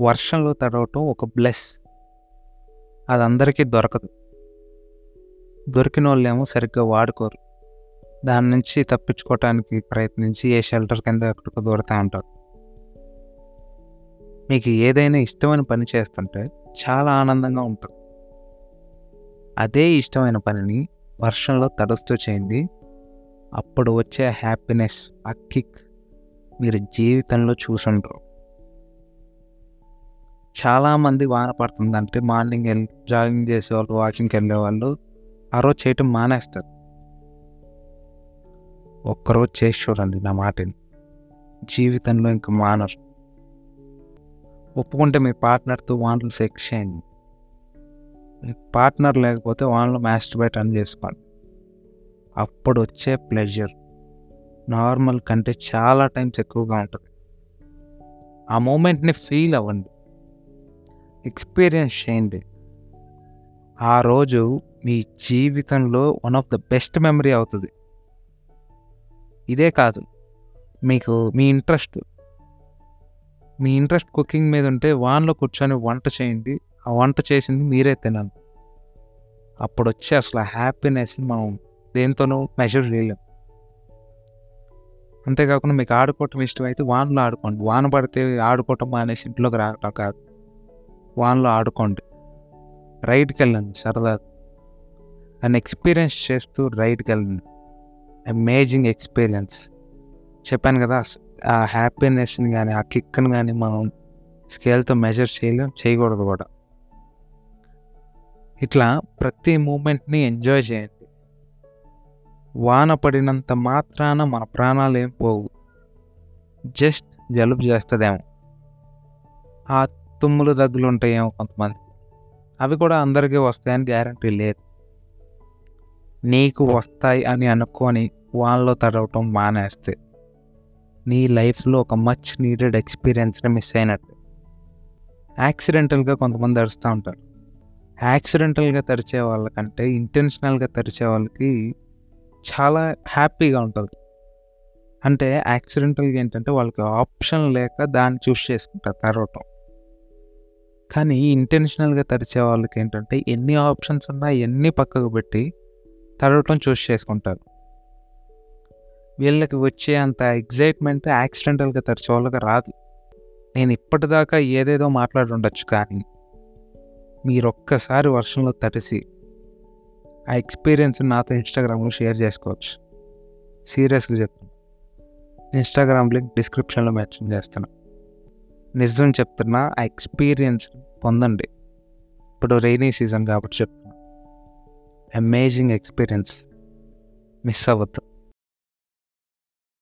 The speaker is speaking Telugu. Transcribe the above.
వర్షంలో తడవటం ఒక బ్లెస్. అది అందరికీ దొరకదు. దొరికిన వాళ్ళేమో సరిగ్గా వాడుకోరు. దాని నుంచి తప్పించుకోవటానికి ప్రయత్నించి ఏ షెల్టర్ కింద ఎక్కడికో దూరతా ఉంటారు. మీకు ఏదైనా ఇష్టమైన పని చేస్తుంటే చాలా ఆనందంగా ఉంటుంది. అదే ఇష్టమైన పనిని వర్షంలో తడుస్తూ చేయండి. అప్పుడు వచ్చే హ్యాపీనెస్ ఆ కిక్ మీరు జీవితంలో చూసుంటారు చాలామంది వాన పడుతుందంటే మార్నింగ్ వెళ్ళి జాగింగ్ చేసేవాళ్ళు వాకింగ్కి వెళ్ళే వాళ్ళు ఆ రోజు చేయటం మానేస్తారు. ఒక్కరోజు చేసి చూడండి నా మాటని. జీవితంలో ఇంక మానరు. ఒప్పుకుంటే మీ పార్ట్నర్తో వానలు సెక్స్ చేయండి. మీ పార్ట్నర్ లేకపోతే వానలు మాస్టర్బేట్ అని చేసుకోండి. అప్పుడు వచ్చే ప్లెజర్ నార్మల్ కంటే చాలా టైమ్స్ ఎక్కువగా ఉంటుంది. ఆ మూమెంట్ని ఫీల్ అవ్వండి. ఎక్స్పీరియన్స్ చేయండి. ఆ రోజు మీ జీవితంలో one of the best memory అవుతుంది. ఇదే కాదు మీకు మీ ఇంట్రెస్ట్ మీ ఇంట్రెస్ట్ కుకింగ్ మీద ఉంటే వాన్లో కూర్చొని వంట చేయండి. ఆ వంట చేసింది మీరే తినాలి. అప్పుడు వచ్చే అసలు హ్యాపీనెస్ మనం దేంతోనూ మెజర్ చేయలేం. అంతేకాకుండా మీకు ఆడుకోవటం ఇష్టమైతే వానలో ఆడుకోండి. వాన పడితే ఆడుకోవటం మానేసి ఇంట్లోకి రావటం కాదు. వాన్లో ఆడుకోండి. రైడ్కి వెళ్ళండి సరదా. అండ్ ఎక్స్పీరియన్స్ చేస్తూ రైడ్కి వెళ్ళండి అమేజింగ్ ఎక్స్పీరియన్స్ చెప్పాను కదా ఆ హ్యాపీనెస్ని కానీ ఆ కిక్ని కానీ మనం స్కేల్తో మెజర్ చేయలేం చేయకూడదు కూడా. ఇట్లా ప్రతి మూమెంట్ని ఎంజాయ్ చేయండి. వాన పడినంత మాత్రాన మన ప్రాణాలు ఏం పోవు. జస్ట్ జలుబు చేస్తుందేమో. ఆ తుమ్ములు దగ్గులు ఉంటాయేమో కొంతమంది. అవి కూడా అందరికీ వస్తాయని గ్యారంటీ లేదు. నీకు వస్తాయి అని అనుకొని వానలో తడవటం మానేస్తే నీ లైఫ్లో ఒక మచ్ నీడెడ్ ఎక్స్పీరియన్స్ని మిస్ అయినట్టు. యాక్సిడెంటల్గా కొంతమంది తడుస్తూ ఉంటారు. యాక్సిడెంటల్గా తరిచే వాళ్ళకంటే ఇంటెన్షనల్గా తరిచే వాళ్ళకి చాలా హ్యాపీగా ఉంటుంది. అంటే యాక్సిడెంటల్గా ఏంటంటే వాళ్ళకి ఆప్షన్ లేక దాన్ని చూస్ చేసుకుంటారు తడవటం. కానీ ఇంటెన్షనల్గా తరిచే వాళ్ళకి ఏంటంటే ఎన్ని ఆప్షన్స్ ఉన్నా ఎన్ని పక్కకు పెట్టి తడవటం చూస్ చేసుకుంటారు. వీళ్ళకి వచ్చే అంత ఎగ్జైట్మెంట్ యాక్సిడెంటల్గా తరిచే వాళ్ళకి రాదు. నేను ఇప్పటిదాకా ఏదేదో మాట్లాడి ఉండొచ్చు కానీ మీరు ఒక్కసారి వర్షంలో తడిసి ఆ ఎక్స్పీరియన్స్ నాతో ఇన్స్టాగ్రామ్లో షేర్ చేసుకోవచ్చు. సీరియస్గా చెప్తాను ఇన్స్టాగ్రామ్ లింక్ డిస్క్రిప్షన్లో మెన్షన్ చేస్తాను నిజం చెప్తున్నా ఆ ఎక్స్పీరియన్స్ పొందండి. ఇప్పుడు రైనీ సీజన్ కాబట్టి చెప్తున్నా. అమేజింగ్ ఎక్స్పీరియన్స్ మిస్ అవ్వద్దు.